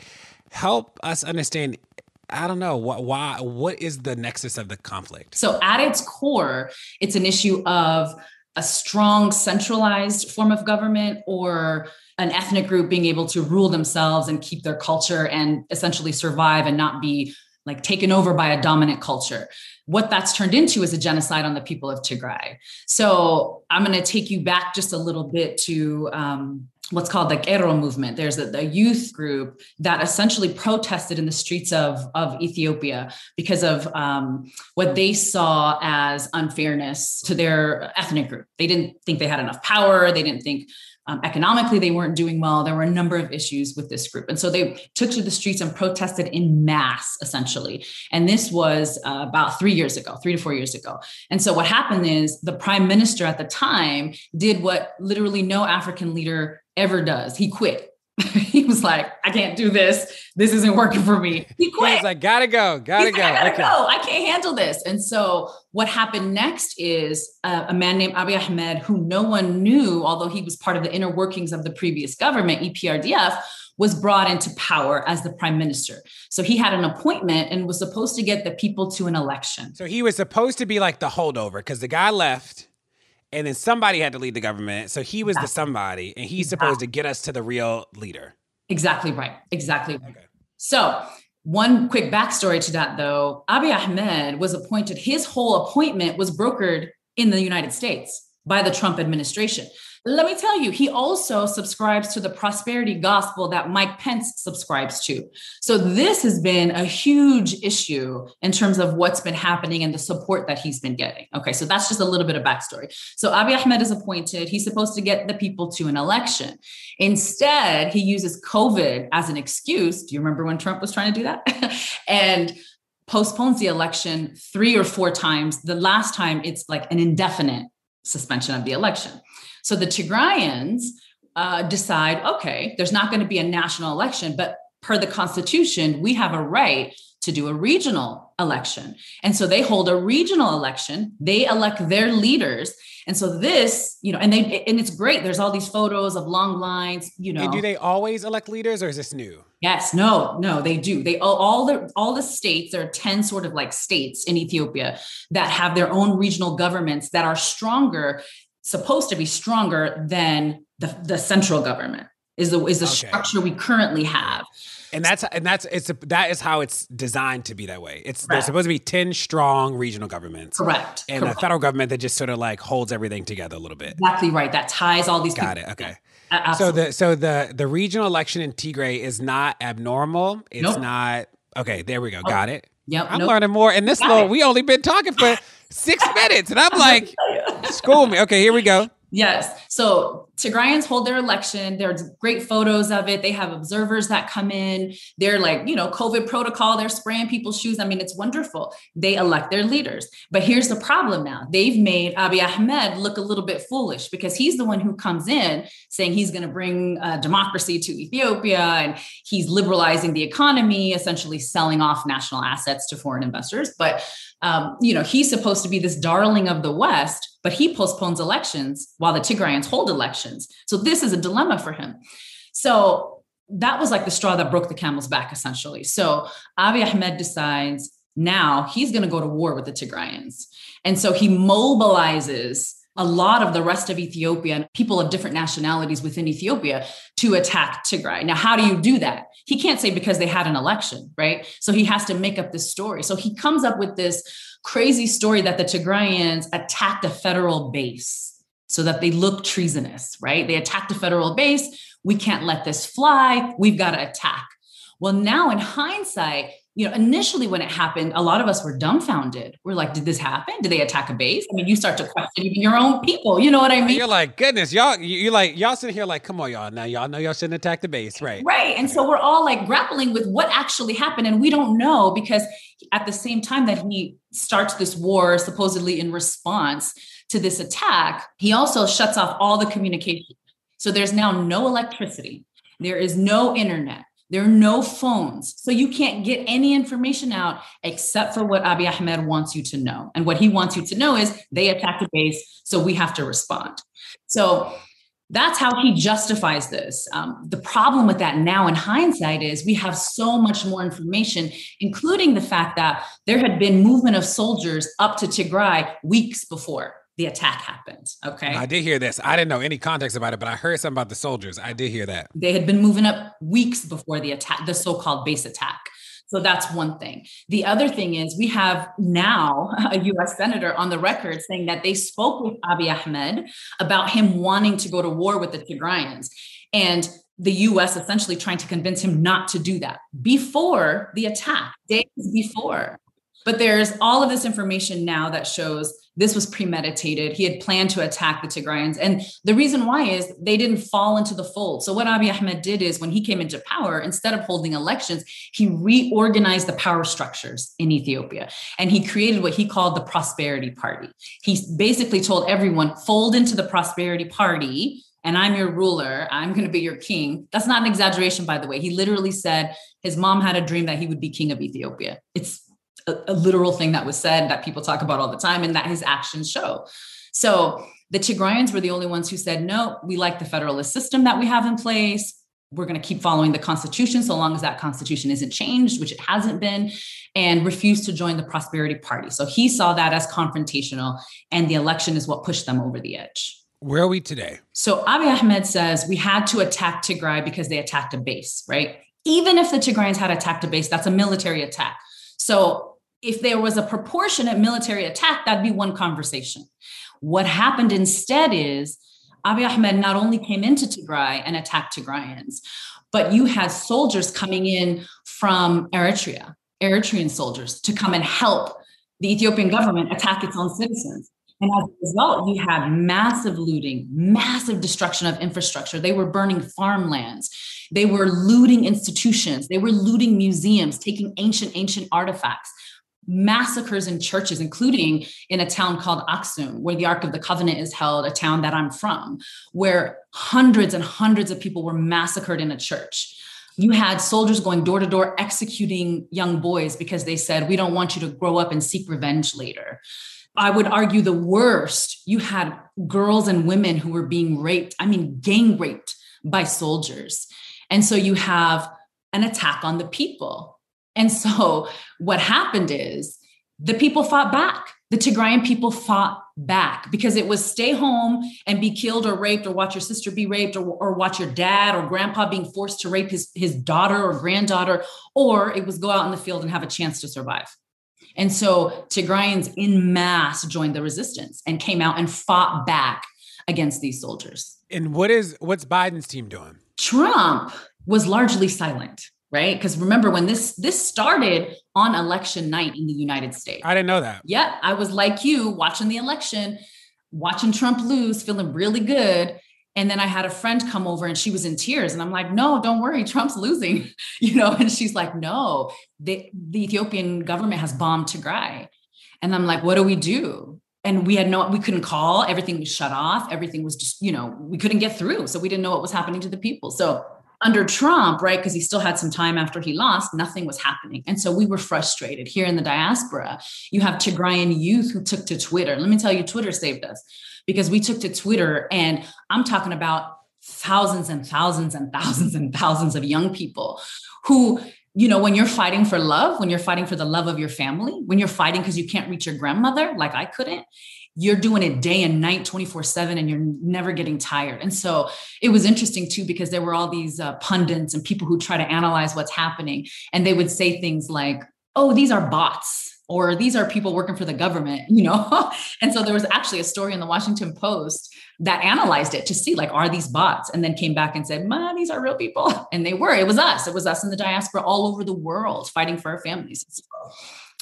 help us understand? I don't know what why what is the nexus of the conflict? So at its core, it's an issue of a strong centralized form of government or an ethnic group being able to rule themselves and keep their culture and essentially survive and not be like taken over by a dominant culture. What that's turned into is a genocide on the people of Tigray. So I'm going to take you back just a little bit to um, what's called the Qeero movement. There's a, a, youth group that essentially protested in the streets of, of Ethiopia because of um, what they saw as unfairness to their ethnic group. They didn't think they had enough power. They didn't think um, economically they weren't doing well. There were a number of issues with this group. And so they took to the streets and protested in mass, essentially. And this was uh, about three years ago, three to four years ago. And so what happened is the prime minister at the time did what literally no African leader ever does. He quit. he was like, I can't do this. This isn't working for me. He quit. He's like, gotta go, gotta He's go. Like, I gotta okay. go. I can't handle this. And so what happened next is uh, a man named Abiy Ahmed, who no one knew, although he was part of the inner workings of the previous government, EPRDF, was brought into power as the prime minister. So he had an appointment and was supposed to get the people to an election. So he was supposed to be like the holdover because the guy left and then somebody had to lead the government. So he was exactly. the somebody, and he's exactly. supposed to get us to the real leader. Exactly right. Exactly right. Okay. So, one quick backstory to that, though Abiy Ahmed was appointed, his whole appointment was brokered in the United States by the Trump administration. Let me tell you, he also subscribes to the prosperity gospel that Mike Pence subscribes to. So, this has been a huge issue in terms of what's been happening and the support that he's been getting. Okay, so that's just a little bit of backstory. So, Abiy Ahmed is appointed. He's supposed to get the people to an election. Instead, he uses COVID as an excuse. Do you remember when Trump was trying to do that? and postpones the election three or four times. The last time, it's like an indefinite suspension of the election. So the Tigrayans uh, decide, okay, there's not going to be a national election, but per the Constitution, we have a right to do a regional election. And so they hold a regional election, they elect their leaders. And so this, you know, and they and it's great. There's all these photos of long lines, you know. And do they always elect leaders or is this new? Yes, no, no, they do. They all, the all the states, there are 10 sort of like states in Ethiopia that have their own regional governments that are stronger supposed to be stronger than the, the central government is the is the okay. structure we currently have and that's and that's it's a, that is how it's designed to be that way it's Correct. there's supposed to be 10 strong regional governments Correct. and Correct. a federal government that just sort of like holds everything together a little bit exactly right that ties all these got people. it okay uh, so the so the the regional election in Tigray is not abnormal it's nope. not okay there we go got it Yep. I'm nope. learning more. And this little, we only been talking for six minutes. And I'm like, school me. Okay, here we go. Yes. So Tigrayans hold their election. There's great photos of it. They have observers that come in. They're like, you know, COVID protocol. They're spraying people's shoes. I mean, it's wonderful. They elect their leaders. But here's the problem now. They've made Abiy Ahmed look a little bit foolish because he's the one who comes in saying he's going to bring uh, democracy to Ethiopia and he's liberalizing the economy, essentially selling off national assets to foreign investors. But um, you know, he's supposed to be this darling of the West, but he postpones elections while the Tigrayans hold elections. So this is a dilemma for him. So that was like the straw that broke the camel's back, essentially. So Abiy Ahmed decides now he's going to go to war with the Tigrayans. And so he mobilizes a lot of the rest of Ethiopia and people of different nationalities within Ethiopia to attack Tigray. Now, how do you do that? He can't say because they had an election, right? So he has to make up this story. So he comes up with this crazy story that the Tigrayans attacked a federal base so that they look treasonous, right? They attacked a federal base. We can't let this fly. We've got to attack. Well, now in hindsight, you know, initially when it happened, a lot of us were dumbfounded. We're like, did this happen? Did they attack a base? I mean, you start to question even your own people. You know what I mean? You're like, goodness, y'all, you're like, y'all sitting here like, come on, y'all. Now y'all know y'all shouldn't attack the base, right? Right. And so we're all like grappling with what actually happened. And we don't know because at the same time that he starts this war, supposedly in response to this attack, he also shuts off all the communication. So there's now no electricity. There is no internet. There are no phones. So you can't get any information out except for what Abiy Ahmed wants you to know. And what he wants you to know is they attacked the base, so we have to respond. So that's how he justifies this. Um, the problem with that now in hindsight is we have so much more information, including the fact that there had been movement of soldiers up to Tigray weeks before the attack happened. Okay. I did hear this. I didn't know any context about it, but I heard something about the soldiers. I did hear that. They had been moving up weeks before the attack, the so called base attack. So that's one thing. The other thing is we have now a US senator on the record saying that they spoke with Abiy Ahmed about him wanting to go to war with the Tigrayans. And the US essentially trying to convince him not to do that before the attack, days before. But there's all of this information now that shows this was premeditated. He had planned to attack the Tigrayans. And the reason why is they didn't fall into the fold. So, what Abiy Ahmed did is when he came into power, instead of holding elections, he reorganized the power structures in Ethiopia. And he created what he called the Prosperity Party. He basically told everyone, fold into the Prosperity Party and I'm your ruler. I'm going to be your king. That's not an exaggeration, by the way. He literally said his mom had a dream that he would be king of Ethiopia. It's a, a literal thing that was said that people talk about all the time and that his actions show. So the Tigrayans were the only ones who said, no, we like the federalist system that we have in place. We're going to keep following the Constitution so long as that Constitution isn't changed, which it hasn't been, and refused to join the Prosperity Party. So he saw that as confrontational, and the election is what pushed them over the edge. Where are we today? So Abiy Ahmed says we had to attack Tigray because they attacked a base, right? Even if the Tigrayans had attacked a base, that's a military attack. So if there was a proportionate military attack, that'd be one conversation. What happened instead is Abiy Ahmed not only came into Tigray and attacked Tigrayans, but you had soldiers coming in from Eritrea, Eritrean soldiers, to come and help the Ethiopian government attack its own citizens. And as a result, you had massive looting, massive destruction of infrastructure. They were burning farmlands. They were looting institutions. They were looting museums, taking ancient, ancient artifacts massacres in churches, including in a town called Aksum, where the Ark of the Covenant is held, a town that I'm from, where hundreds and hundreds of people were massacred in a church. You had soldiers going door to door executing young boys because they said, We don't want you to grow up and seek revenge later. I would argue the worst, you had girls and women who were being raped, I mean, gang raped by soldiers. And so you have an attack on the people. And so what happened is the people fought back. The Tigrayan people fought back because it was stay home and be killed or raped or watch your sister be raped or, or watch your dad or grandpa being forced to rape his, his daughter or granddaughter, or it was go out in the field and have a chance to survive. And so Tigrayans in mass joined the resistance and came out and fought back against these soldiers. And what is what's Biden's team doing? Trump was largely silent, right? Because remember when this this started on election night in the United States. I didn't know that. Yeah, I was like you watching the election. watching Trump lose, feeling really good. And then I had a friend come over and she was in tears. And I'm like, no, don't worry, Trump's losing, you know? And she's like, no, the, the Ethiopian government has bombed Tigray. And I'm like, what do we do? And we had no, we couldn't call. Everything was shut off. Everything was just, you know, we couldn't get through. So we didn't know what was happening to the people. So under Trump, right, because he still had some time after he lost, nothing was happening. And so we were frustrated here in the diaspora. You have Tigrayan youth who took to Twitter. Let me tell you, Twitter saved us because we took to Twitter, and I'm talking about thousands and thousands and thousands and thousands of young people who you know, when you're fighting for love, when you're fighting for the love of your family, when you're fighting because you can't reach your grandmother, like I couldn't, you're doing it day and night 24 7 and you're never getting tired. And so it was interesting too because there were all these uh, pundits and people who try to analyze what's happening and they would say things like oh these are bots or these are people working for the government you know? And so there was actually a story in the washington post that analyzed it to see like are these bots? And then came back and said ma these are real people. And they were. It was us. It was us in the diaspora all over the world fighting for our families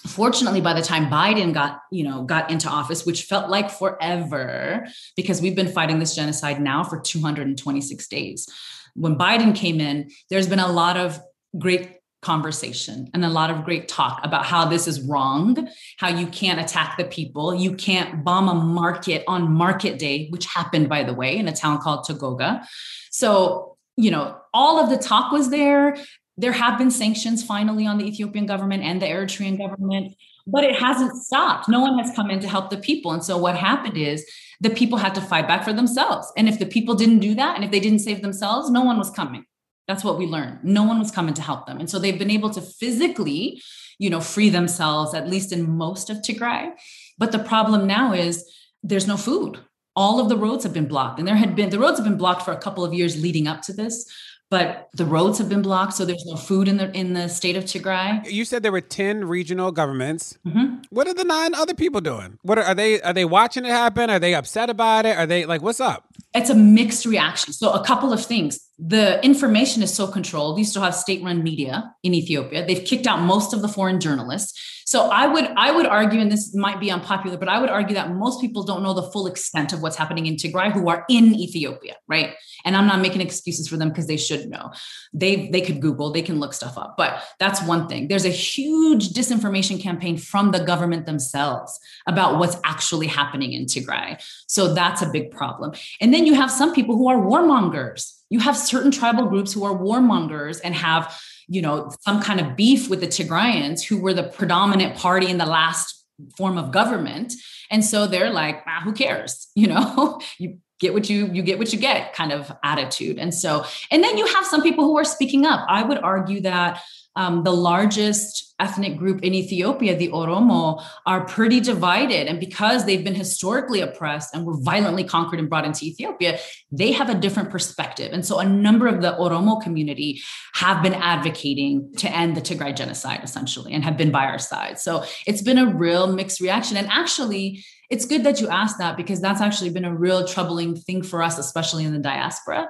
fortunately by the time biden got you know got into office which felt like forever because we've been fighting this genocide now for 226 days. When biden came in there's been a lot of great conversation and a lot of great talk about how this is wrong how you can't attack the people you can't bomb a market on market day which happened by the way in a town called togoga. So you know all of the talk was there there have been sanctions finally on the Ethiopian government and the Eritrean government, but it hasn't stopped. No one has come in to help the people. And so what happened is the people had to fight back for themselves. And if the people didn't do that, and if they didn't save themselves, no one was coming. That's what we learned. No one was coming to help them. And so they've been able to physically, you know, free themselves, at least in most of Tigray. But the problem now is there's no food. All of the roads have been blocked. And there had been, the roads have been blocked for a couple of years leading up to this but the roads have been blocked, so there's no food in the in the state of Tigray. You said there were ten regional governments. Mm-hmm. What are the nine other people doing? What are, are, they? Are they watching it happen? Are they upset about it? Are they like, what's up? It's a mixed reaction. So a couple of things. The information is so controlled. You still have state-run media in Ethiopia. They've kicked out most of the foreign journalists. So I would I would argue, and this might be unpopular, but I would argue that most people don't know the full extent of what's happening in Tigray who are in Ethiopia, right? And I'm not making excuses for them because they should know. They they could Google, they can look stuff up. But that's one thing. There's a huge disinformation campaign from the government themselves about what's actually happening in Tigray. So that's a big problem. And then you have some people who are warmongers. You have certain tribal groups who are warmongers and have you know, some kind of beef with the Tigrayans, who were the predominant party in the last form of government. And so they're like, ah, who cares? You know, you get what you you get what you get kind of attitude. And so, and then you have some people who are speaking up. I would argue that um, the largest ethnic group in Ethiopia, the Oromo, are pretty divided. And because they've been historically oppressed and were violently conquered and brought into Ethiopia, they have a different perspective. And so a number of the Oromo community have been advocating to end the Tigray genocide, essentially, and have been by our side. So it's been a real mixed reaction. And actually, it's good that you asked that because that's actually been a real troubling thing for us, especially in the diaspora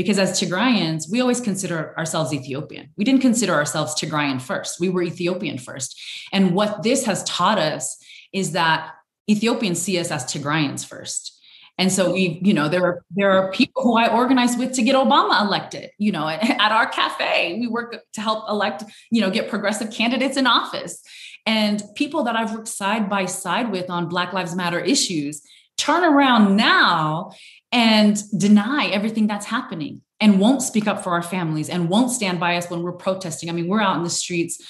because as Tigrayans, we always consider ourselves Ethiopian. We didn't consider ourselves Tigrayan first. We were Ethiopian first. And what this has taught us is that Ethiopians see us as Tigrayans first. And so we, you know, there are there are people who I organized with to get Obama elected. You know, at, our cafe, we work to help elect, you know, get progressive candidates in office. And people that I've worked side by side with on Black Lives Matter issues turn around now and deny everything that's happening and won't speak up for our families and won't stand by us when we're protesting. I mean, we're out in the streets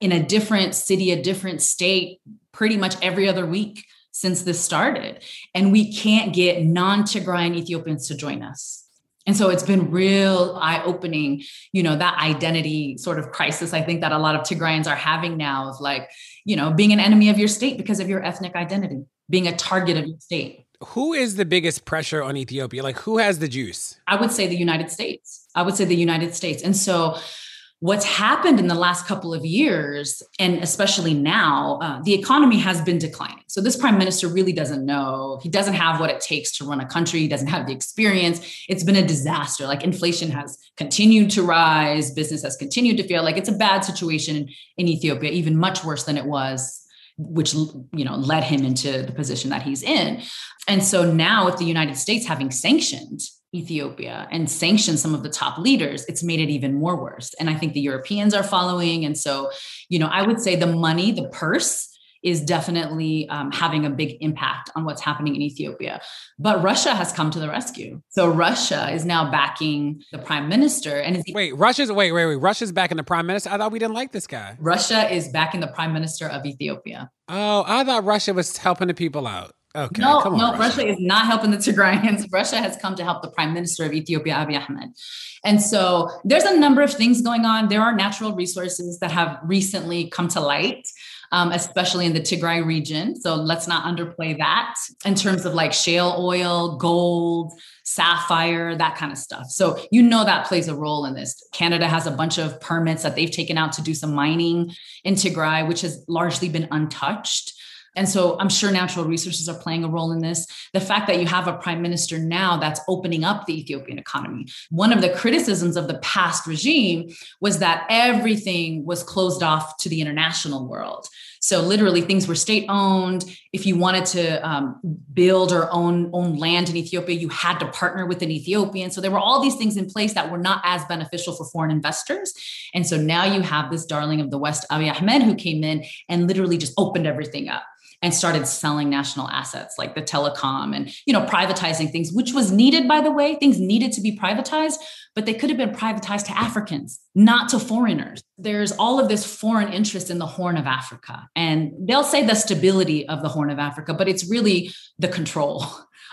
in a different city, a different state, pretty much every other week since this started. And we can't get non Tigrayan Ethiopians to join us. And so it's been real eye opening, you know, that identity sort of crisis. I think that a lot of Tigrayans are having now of like, you know, being an enemy of your state because of your ethnic identity, being a target of your state who is the biggest pressure on Ethiopia? Like, who has the juice? I would say the United States. I would say the United States. And so, what's happened in the last couple of years, and especially now, uh, the economy has been declining. So, this prime minister really doesn't know. He doesn't have what it takes to run a country. He doesn't have the experience. It's been a disaster. Like, inflation has continued to rise, business has continued to feel like it's a bad situation in Ethiopia, even much worse than it was which you know led him into the position that he's in. And so now with the United States having sanctioned Ethiopia and sanctioned some of the top leaders, it's made it even more worse. And I think the Europeans are following. And so, you know, I would say the money, the purse is definitely um, having a big impact on what's happening in Ethiopia. But Russia has come to the rescue. So Russia is now backing the prime minister. And is, wait, Russia's wait, wait, wait. Russia's backing the prime minister. I thought we didn't like this guy. Russia is backing the prime minister of Ethiopia. Oh, I thought Russia was helping the people out. Okay. No, on, no, Russia. Russia. is not helping the Tigrayans. Russia has come to help the prime minister of Ethiopia, Abiy Ahmed. And so there's a number of things going on. There are natural resources that have recently come to light um, especially in the Tigray region. So let's not underplay that in terms of like shale oil, gold, sapphire, that kind of stuff. So you know that plays a role in this. Canada has a bunch of permits that they've taken out to do some mining in Tigray, which has largely been untouched. And so I'm sure natural resources are playing a role in this. The fact that you have a prime minister now that's opening up the Ethiopian economy. One of the criticisms of the past regime was that everything was closed off to the international world. So literally things were state owned. If you wanted to um, build or own own land in Ethiopia, you had to partner with an Ethiopian. So there were all these things in place that were not as beneficial for foreign investors. And so now you have this darling of the West, Abiy Ahmed, who came in and literally just opened everything up and started selling national assets like the telecom and you know privatizing things which was needed by the way. Things needed to be privatized but they could have been privatized to africans not to foreigners. There's all of this foreign interest in the horn of africa and they'll say the stability of the horn of africa but it's really the control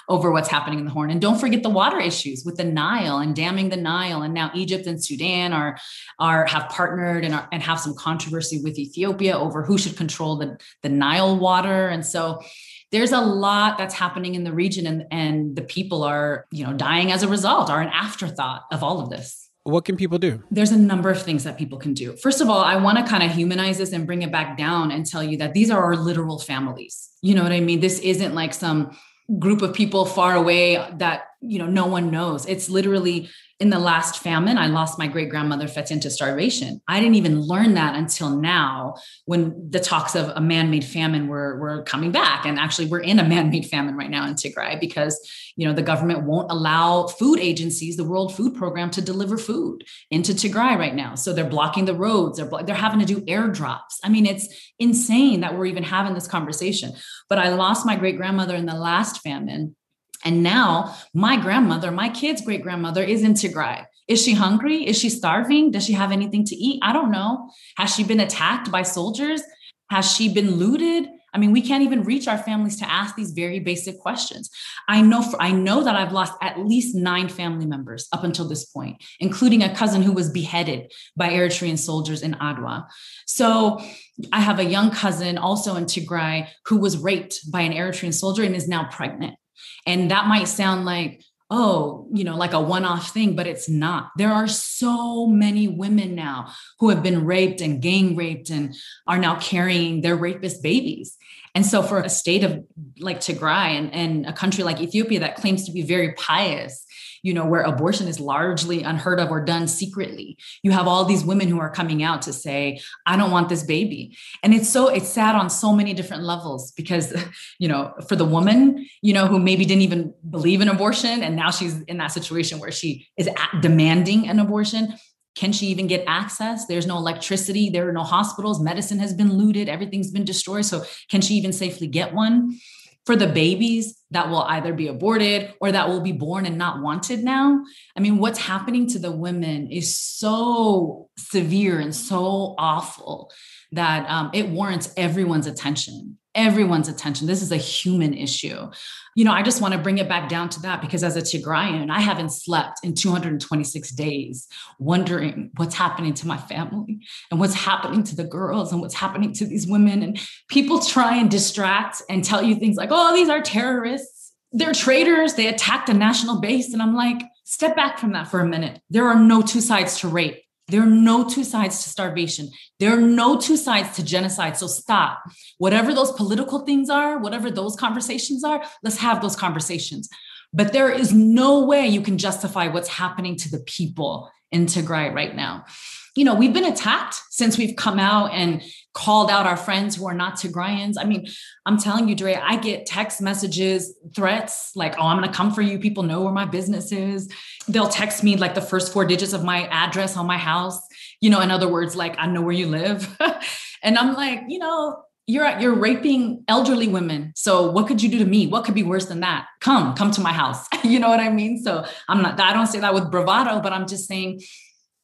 over what's happening in the Horn. And don't forget the water issues with the Nile and damming the Nile. And now Egypt and Sudan are, are have partnered and, are, and have some controversy with Ethiopia over who should control the, the Nile water. And so there's a lot that's happening in the region and, and the people are, you know, dying as a result, are an afterthought of all of this. What can people do? There's a number of things that people can do. First of all, I want to kind of humanize this and bring it back down and tell you that these are our literal families. You know what I mean? This isn't like some group of people far away that you know no one knows. It's literally in the last famine i lost my great grandmother Fetin to starvation. I didn't even learn that until now when the talks of a man-made famine were, were coming back. And actually we're in a man-made famine right now in tigray because you know the government won't allow food agencies the world food program to deliver food into tigray right now. So they're blocking the roads. They're, they're having to do airdrops i mean it's insane that we're even having this conversation. But i lost my great grandmother in the last famine and now my grandmother my kids great grandmother is in tigray is she hungry? Is she starving? Does she have anything to eat? I don't know. Has she been attacked by soldiers? Has she been looted? I mean, we can't even reach our families to ask these very basic questions. I know for, I know that I've lost at least nine family members up until this point, including a cousin who was beheaded by Eritrean soldiers in Adwa. So I have a young cousin also in Tigray who was raped by an Eritrean soldier and is now pregnant. And that might sound like oh, you know, like a one off thing, but it's not. There are so many women now who have been raped and gang raped and are now carrying their rapist babies. And so, for a state of like Tigray and, and a country like Ethiopia that claims to be very pious you know, where abortion is largely unheard of or done secretly. You have all these women who are coming out to say, I don't want this baby. And it's so, it's sad on so many different levels because, you know, for the woman, you know, who maybe didn't even believe in abortion and now she's in that situation where she is demanding an abortion. Can she even get access? There's no electricity. There are no hospitals. Medicine has been looted. Everything's been destroyed. So, can she even safely get one? For the babies that will either be aborted or that will be born and not wanted now. I mean, what's happening to the women is so severe and so awful that um, it warrants everyone's attention everyone's attention. This is a human issue. You know, I just want to bring it back down to that because as a Tigrayan, I haven't slept in 226 days wondering what's happening to my family and what's happening to the girls and what's happening to these women. And people try and distract and tell you things like, oh, these are terrorists. They're traitors. They attacked a national base. And I'm like, step back from that for a minute. There are no two sides to rape. There are no two sides to starvation. There are no two sides to genocide. So stop. Whatever those political things are, whatever those conversations are, let's have those conversations. But there is no way you can justify what's happening to the people in Tigray right now. You know, we've been attacked since we've come out and called out our friends who are not Tigrayans. I mean, I'm telling you, Dre, I get text messages, threats like, oh, I'm going to come for you. People know where my business is. They'll text me like the first four digits of my address on my house. You know, in other words, like, I know where you live. and I'm like, you know, you're you're raping elderly women so what could you do to me what could be worse than that come come to my house you know what i mean so i'm not i don't say that with bravado but i'm just saying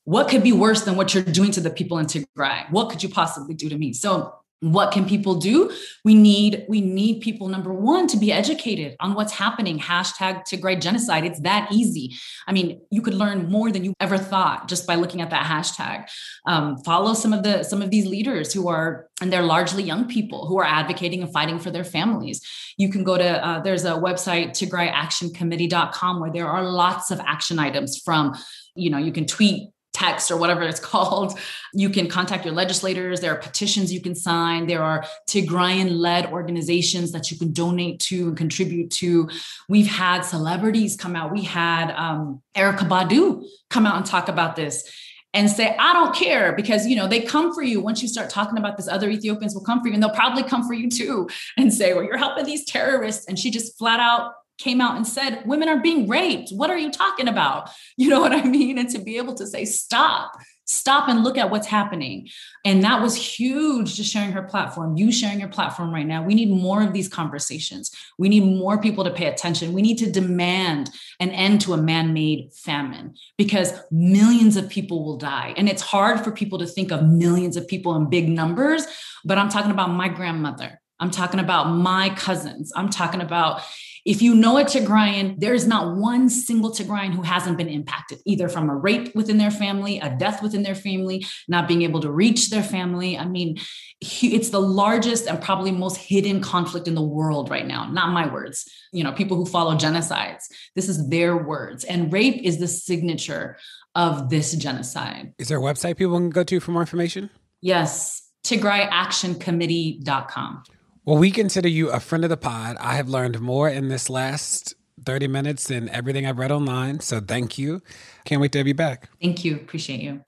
what could be worse than what you're doing to the people in tigray? What could you possibly do to me? So what can people do? We need we need people number one to be educated on what's happening. Hashtag tigray genocide. It's that easy. I mean you could learn more than you ever thought just by looking at that hashtag. Um, follow some of the some of these leaders who are and they're largely young people who are advocating and fighting for their families. You can go to uh, there's a website tigrayactioncommittee.com where there are lots of action items from you know you can tweet text or whatever it's called. You can contact your legislators. There are petitions you can sign. There are Tigrayan led organizations that you can donate to and contribute to. We've had celebrities come out. We had um, Erykah Badu come out and talk about this and say, I don't care because, you know, they come for you. Once you start talking about this, other Ethiopians will come for you and they'll probably come for you too and say, well, you're helping these terrorists. And she just flat out came out and said women are being raped. What are you talking about? You know what i mean? And to be able to say stop. Stop and look at what's happening. And that was huge just sharing her platform you sharing your platform right now. We need more of these conversations. We need more people to pay attention. We need to demand an end to a man-made famine because millions of people will die. And it's hard for people to think of millions of people in big numbers but i'm talking about my grandmother. I'm talking about my cousins. I'm talking about if you know a Tigrayan, there is not one single Tigrayan who hasn't been impacted, either from a rape within their family, a death within their family, not being able to reach their family. I mean, it's the largest and probably most hidden conflict in the world right now. Not my words. You know, people who follow genocides, this is their words. And rape is the signature of this genocide. Is there a website people can go to for more information? Yes, TigrayActionCommittee.com. Well, we consider you a friend of the pod. I have learned more in this last 30 minutes than everything I've read online. So thank you. Can't wait to have you back. Thank you. Appreciate you.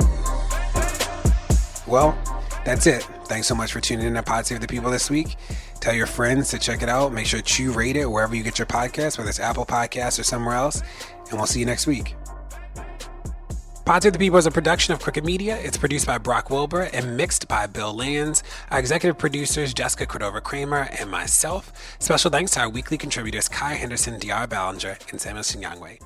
Well, that's it. Thanks so much for tuning in to Pod Save the People this week. Tell your friends to check it out. Make sure to rate it wherever you get your podcast, whether it's Apple Podcasts or somewhere else. And we'll see you next week. Pod Save the People is a production of Crooked Media. It's produced by Brock Wilbur and mixed by Bill Lands. Our executive producers, Jessica Cordova Kramer and myself. Special thanks to our weekly contributors, Kaya Henderson, De'Ara Balenger, and Samuel Sinyangwe.